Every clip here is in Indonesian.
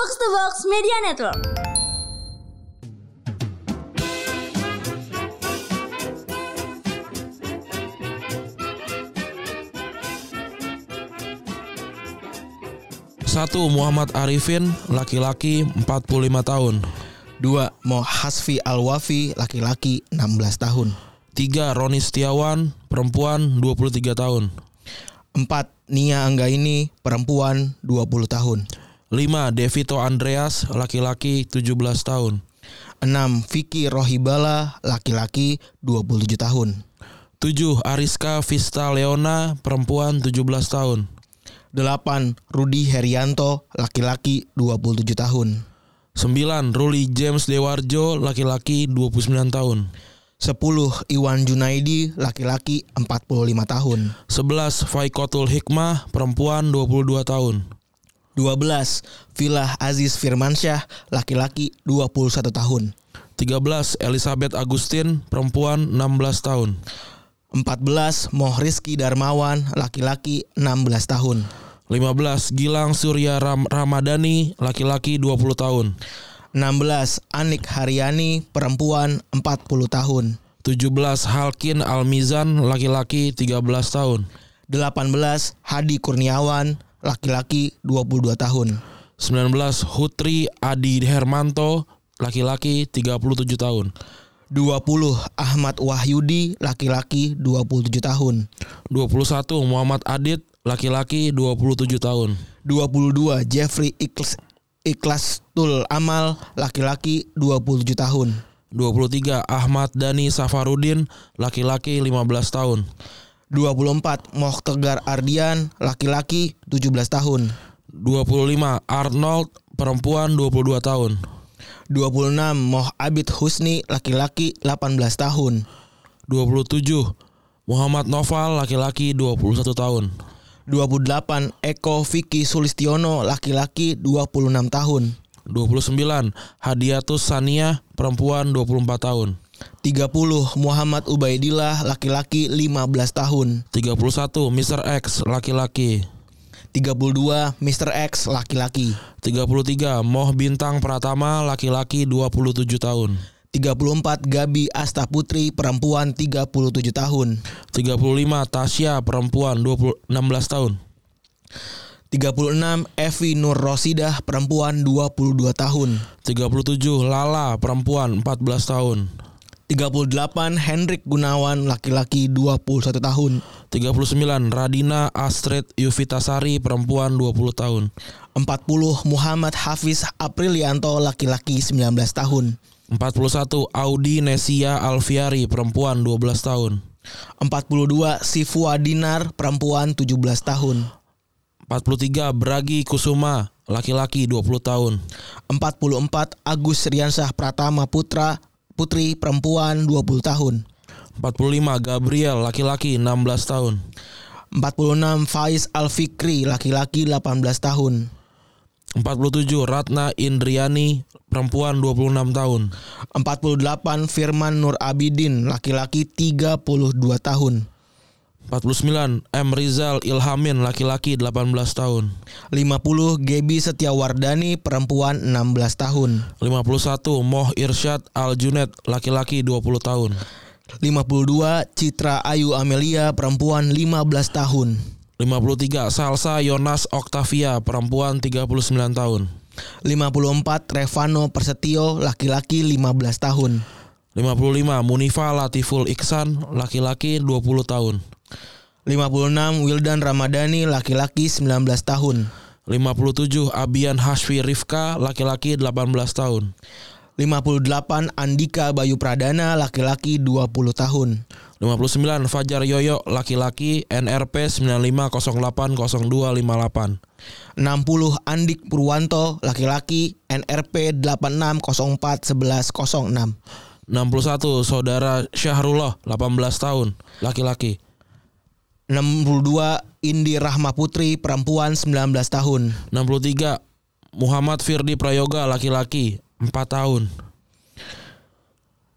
Box to Box Media Network. Satu Muhammad Arifin, laki-laki 45 tahun. Dua, Mo Hasfi Alwafi, laki-laki 16 tahun. Tiga Roni Setiawan, perempuan 23 tahun. Empat, Nia Anggaini, perempuan 20 tahun. Lima Devito Andreas, laki-laki 17 tahun. Enam, Vicky Rohibala, laki-laki 27 tahun. Tujuh Ariska Vista Leona, perempuan 17 tahun. Delapan, Rudi Herianto, laki-laki 27 tahun. 9. Ruli James Dewarjo, laki-laki 29 tahun. 10. Iwan Junaidi, laki-laki 45 tahun. 11. Faikotul Hikmah, perempuan 22 tahun. 12. Villa Aziz Firmansyah, laki-laki 21 tahun. 13. Elizabeth Agustin, perempuan 16 tahun. 14. Moh Rizky Darmawan, laki-laki 16 tahun. 15. Gilang Surya Ram Ramadhani, laki-laki 20 tahun. 16. Anik Haryani, perempuan 40 tahun. 17. Halkin Almizan, laki-laki 13 tahun. 18. Hadi Kurniawan, laki-laki 22 tahun. 19. Hutri Adi Hermanto, laki-laki 37 tahun. 20. Ahmad Wahyudi, laki-laki 27 tahun. 21. Muhammad Adit, laki-laki 27 tahun. 22. Jeffrey Ikhlas, Ikhlastul Amal, laki-laki 27 tahun. 23. Ahmad Dani Safarudin, laki-laki 15 tahun. 24. Moh Tegar Ardian, laki-laki 17 tahun. 25. Arnold, perempuan 22 tahun. 26. Moh Abid Husni, laki-laki 18 tahun. 27. Muhammad Noval, laki-laki 21 tahun. 28. Eko Vicky Sulistiono, laki-laki 26 tahun. 29. Hadiatus Sania, perempuan 24 tahun. 30. Muhammad Ubaidillah, laki-laki 15 tahun. 31. Mr. X, laki-laki. 32. Mr. X, laki-laki. 33. Moh Bintang Pratama, laki-laki 27 tahun. 34. Gabi Asta Putri, perempuan 37 tahun. 35. Tasya, perempuan 20, 16 tahun. 36. Evi Nur Rosidah, perempuan 22 tahun. 37. Lala, perempuan 14 tahun. 38. Hendrik Gunawan, laki-laki 21 tahun. 39. Radina Astrid Yuvitasari, perempuan 20 tahun. 40. Muhammad Hafiz Aprilianto, laki-laki 19 tahun. 41. Audi Nesia Alfiari, perempuan 12 tahun. 42. Sifua Dinar, perempuan 17 tahun. 43. Bragi Kusuma, laki-laki 20 tahun. 44. Agus Riansah Pratama Putra, putri perempuan 20 tahun. 45. Gabriel, laki-laki 16 tahun. 46. Faiz Alfikri, laki-laki 18 tahun. 47. Ratna Indriani, perempuan 26 tahun. 48. Firman Nur Abidin, laki-laki 32 tahun. 49. M. Rizal Ilhamin, laki-laki 18 tahun. 50. Gebi Setiawardani, perempuan 16 tahun. 51. Moh Irsyad Al Junet, laki-laki 20 tahun. 52. Citra Ayu Amelia, perempuan 15 tahun. 53. Salsa Yonas Octavia, perempuan 39 tahun. 54. Revano Persetio, laki-laki 15 tahun. 55. Munifa Latiful Iksan, laki-laki 20 tahun. 56. Wildan Ramadhani, laki-laki 19 tahun. 57. Abian Hashfi Rifka, laki-laki 18 tahun. 58. Andika Bayu Pradana, laki-laki 20 tahun. 59. Fajar Yoyo, laki-laki, NRP 95080258. 60. Andik Purwanto, laki-laki, NRP 86041106. 61. Saudara Syahrullah, 18 tahun, laki-laki. 62. Indi Rahma Putri, perempuan 19 tahun. 63. Muhammad Firdi Prayoga, laki-laki, 4 tahun.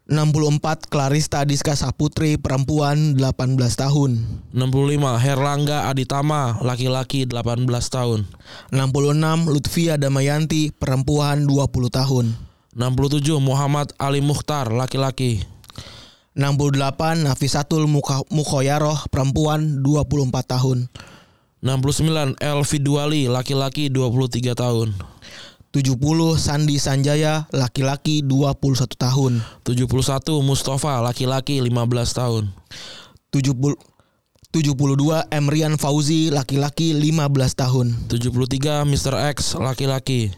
64 Clarista Diska Saputri perempuan 18 tahun 65 Herlangga Aditama laki-laki 18 tahun 66 Lutfia Damayanti perempuan 20 tahun 67 Muhammad Ali Mukhtar laki-laki 68 Nafisatul Mukhoyaroh perempuan 24 tahun. 69 Elvi Duali laki-laki 23 tahun. 70 Sandi Sanjaya laki-laki 21 tahun. 71 Mustafa laki-laki 15 tahun. 70 72 Emrian Fauzi laki-laki 15 tahun. 73 Mr. X laki-laki.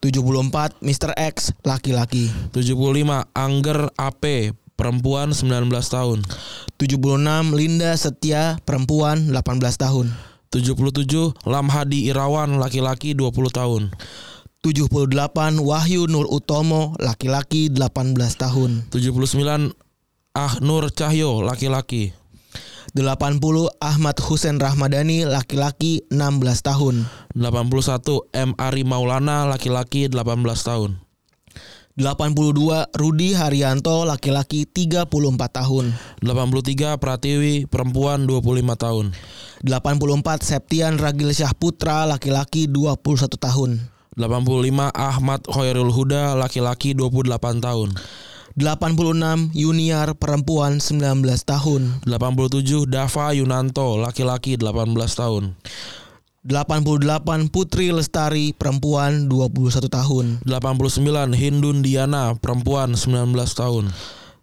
74 Mr. X laki-laki. 75 Angger AP perempuan 19 tahun. 76 Linda Setia perempuan 18 tahun. 77 Lamhadi Irawan laki-laki 20 tahun. 78 Wahyu Nur Utomo laki-laki 18 tahun. 79 Ah Nur Cahyo laki-laki. 80 Ahmad Husen Rahmadani laki-laki 16 tahun. 81 M Ari Maulana laki-laki 18 tahun 82 Rudi Haryanto laki-laki 34 tahun. 83 Pratiwi perempuan 25 tahun. 84 Septian Ragil Syah Putra laki-laki 21 tahun. 85 Ahmad Khairul Huda laki-laki 28 tahun. 86 Yuniar perempuan 19 tahun. 87 Dava Yunanto laki-laki 18 tahun 88 Putri Lestari perempuan 21 tahun. 89 Hindun Diana perempuan 19 tahun.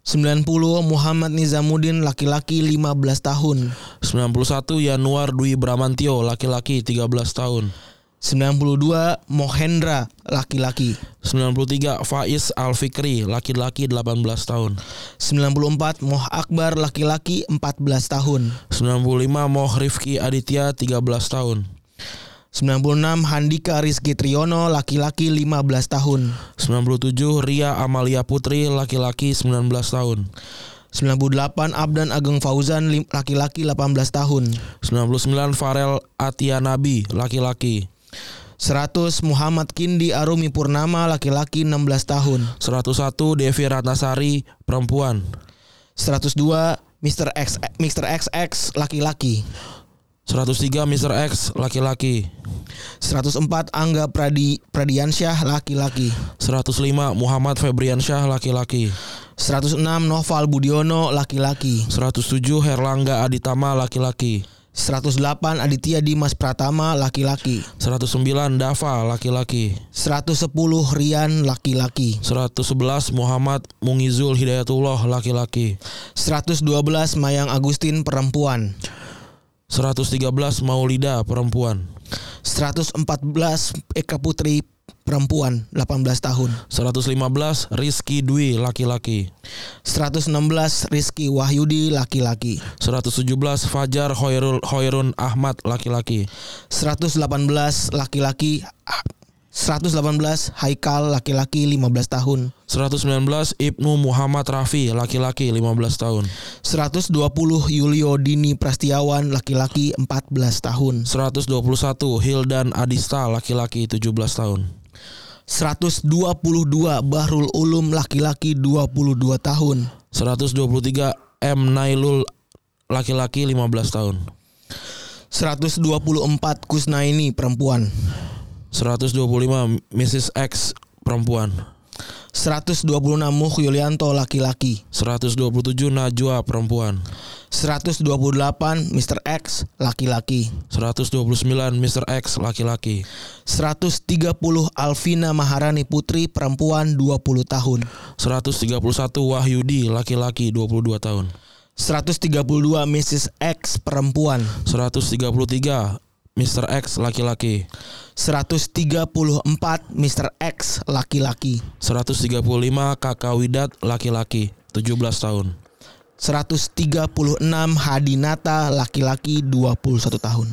90 Muhammad Nizamuddin laki-laki 15 tahun. 91 Januar Dwi Bramantio laki-laki 13 tahun. 92 Mohendra laki-laki. 93 Faiz Alfikri laki-laki 18 tahun. 94 Moh Akbar laki-laki 14 tahun. 95 Moh Rifki Aditya 13 tahun 96 Handika Rizky Triyono laki-laki 15 tahun. 97 Ria Amalia Putri laki-laki 19 tahun. 98 Abdan Ageng Fauzan laki-laki 18 tahun. 99 Farel Atia Nabi laki-laki. 100 Muhammad Kindi Arumi Purnama laki-laki 16 tahun. 101 Devi Ratnasari perempuan. 102 Mr. X Mr. XX laki-laki 103 Mr. X laki-laki. 104 Angga Pradi Pradiansyah laki-laki. 105 Muhammad Febriansyah laki-laki. 106 Noval Budiono laki-laki. 107 Herlangga Aditama laki-laki. 108 Aditya Dimas Pratama laki-laki. 109 Dava laki-laki. 110 Rian laki-laki. 111 Muhammad Mungizul Hidayatullah laki-laki. 112 Mayang Agustin perempuan 113 Maulida perempuan. 114 Eka Putri perempuan 18 tahun. 115 Rizky Dwi laki-laki. 116 Rizky Wahyudi laki-laki. 117 Fajar Khairul Khairun Ahmad laki-laki. 118 laki-laki 118 Haikal laki-laki 15 tahun. 119 Ibnu Muhammad Rafi laki-laki 15 tahun. 120 Yulio Dini Prastiawan laki-laki 14 tahun. 121 Hildan Adista laki-laki 17 tahun. 122 Bahrul Ulum laki-laki 22 tahun. 123 M. Nailul laki-laki 15 tahun. 124 Kusnaini perempuan 125 Mrs X perempuan. 126 Muh Yulianto laki-laki. 127 Najwa perempuan. 128 Mr. X laki-laki. 129 Mr X laki-laki. 130 Alvina Maharani Putri perempuan 20 tahun. 131 Wahyudi laki-laki 22 tahun. 132 Mrs. X perempuan. 133 Mr X laki-laki? 134 Mr. X laki-laki. 135 Kakak Widat laki-laki. 17 tahun. 136 Hadinata laki-laki 21 tahun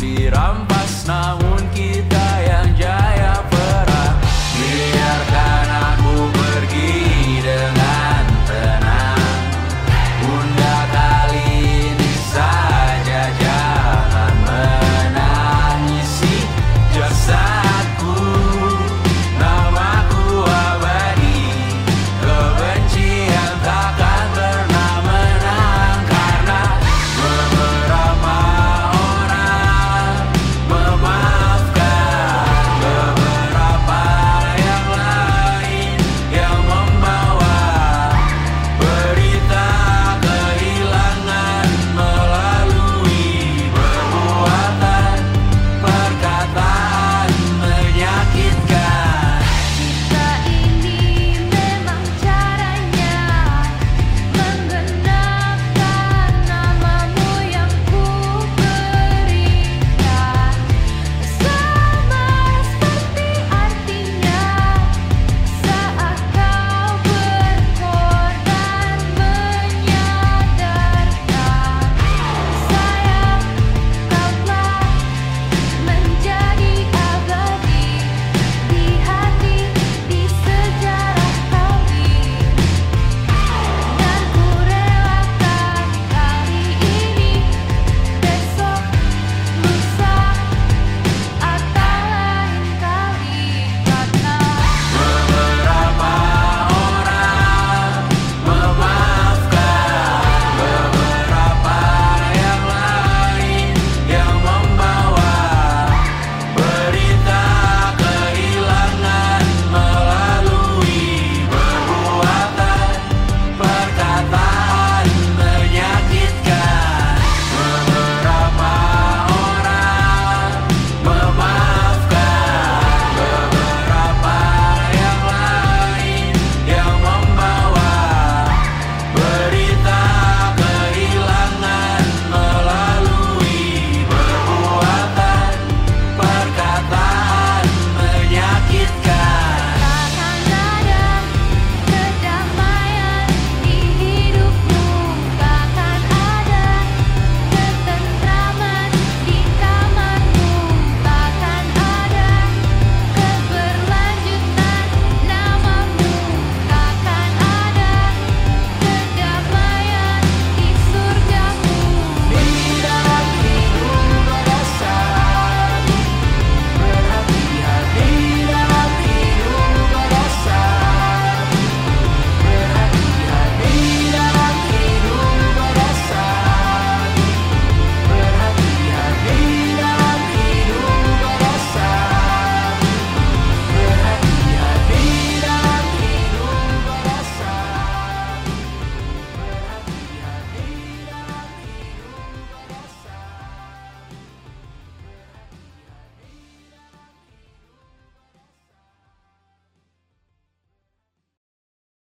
dirampas namun kita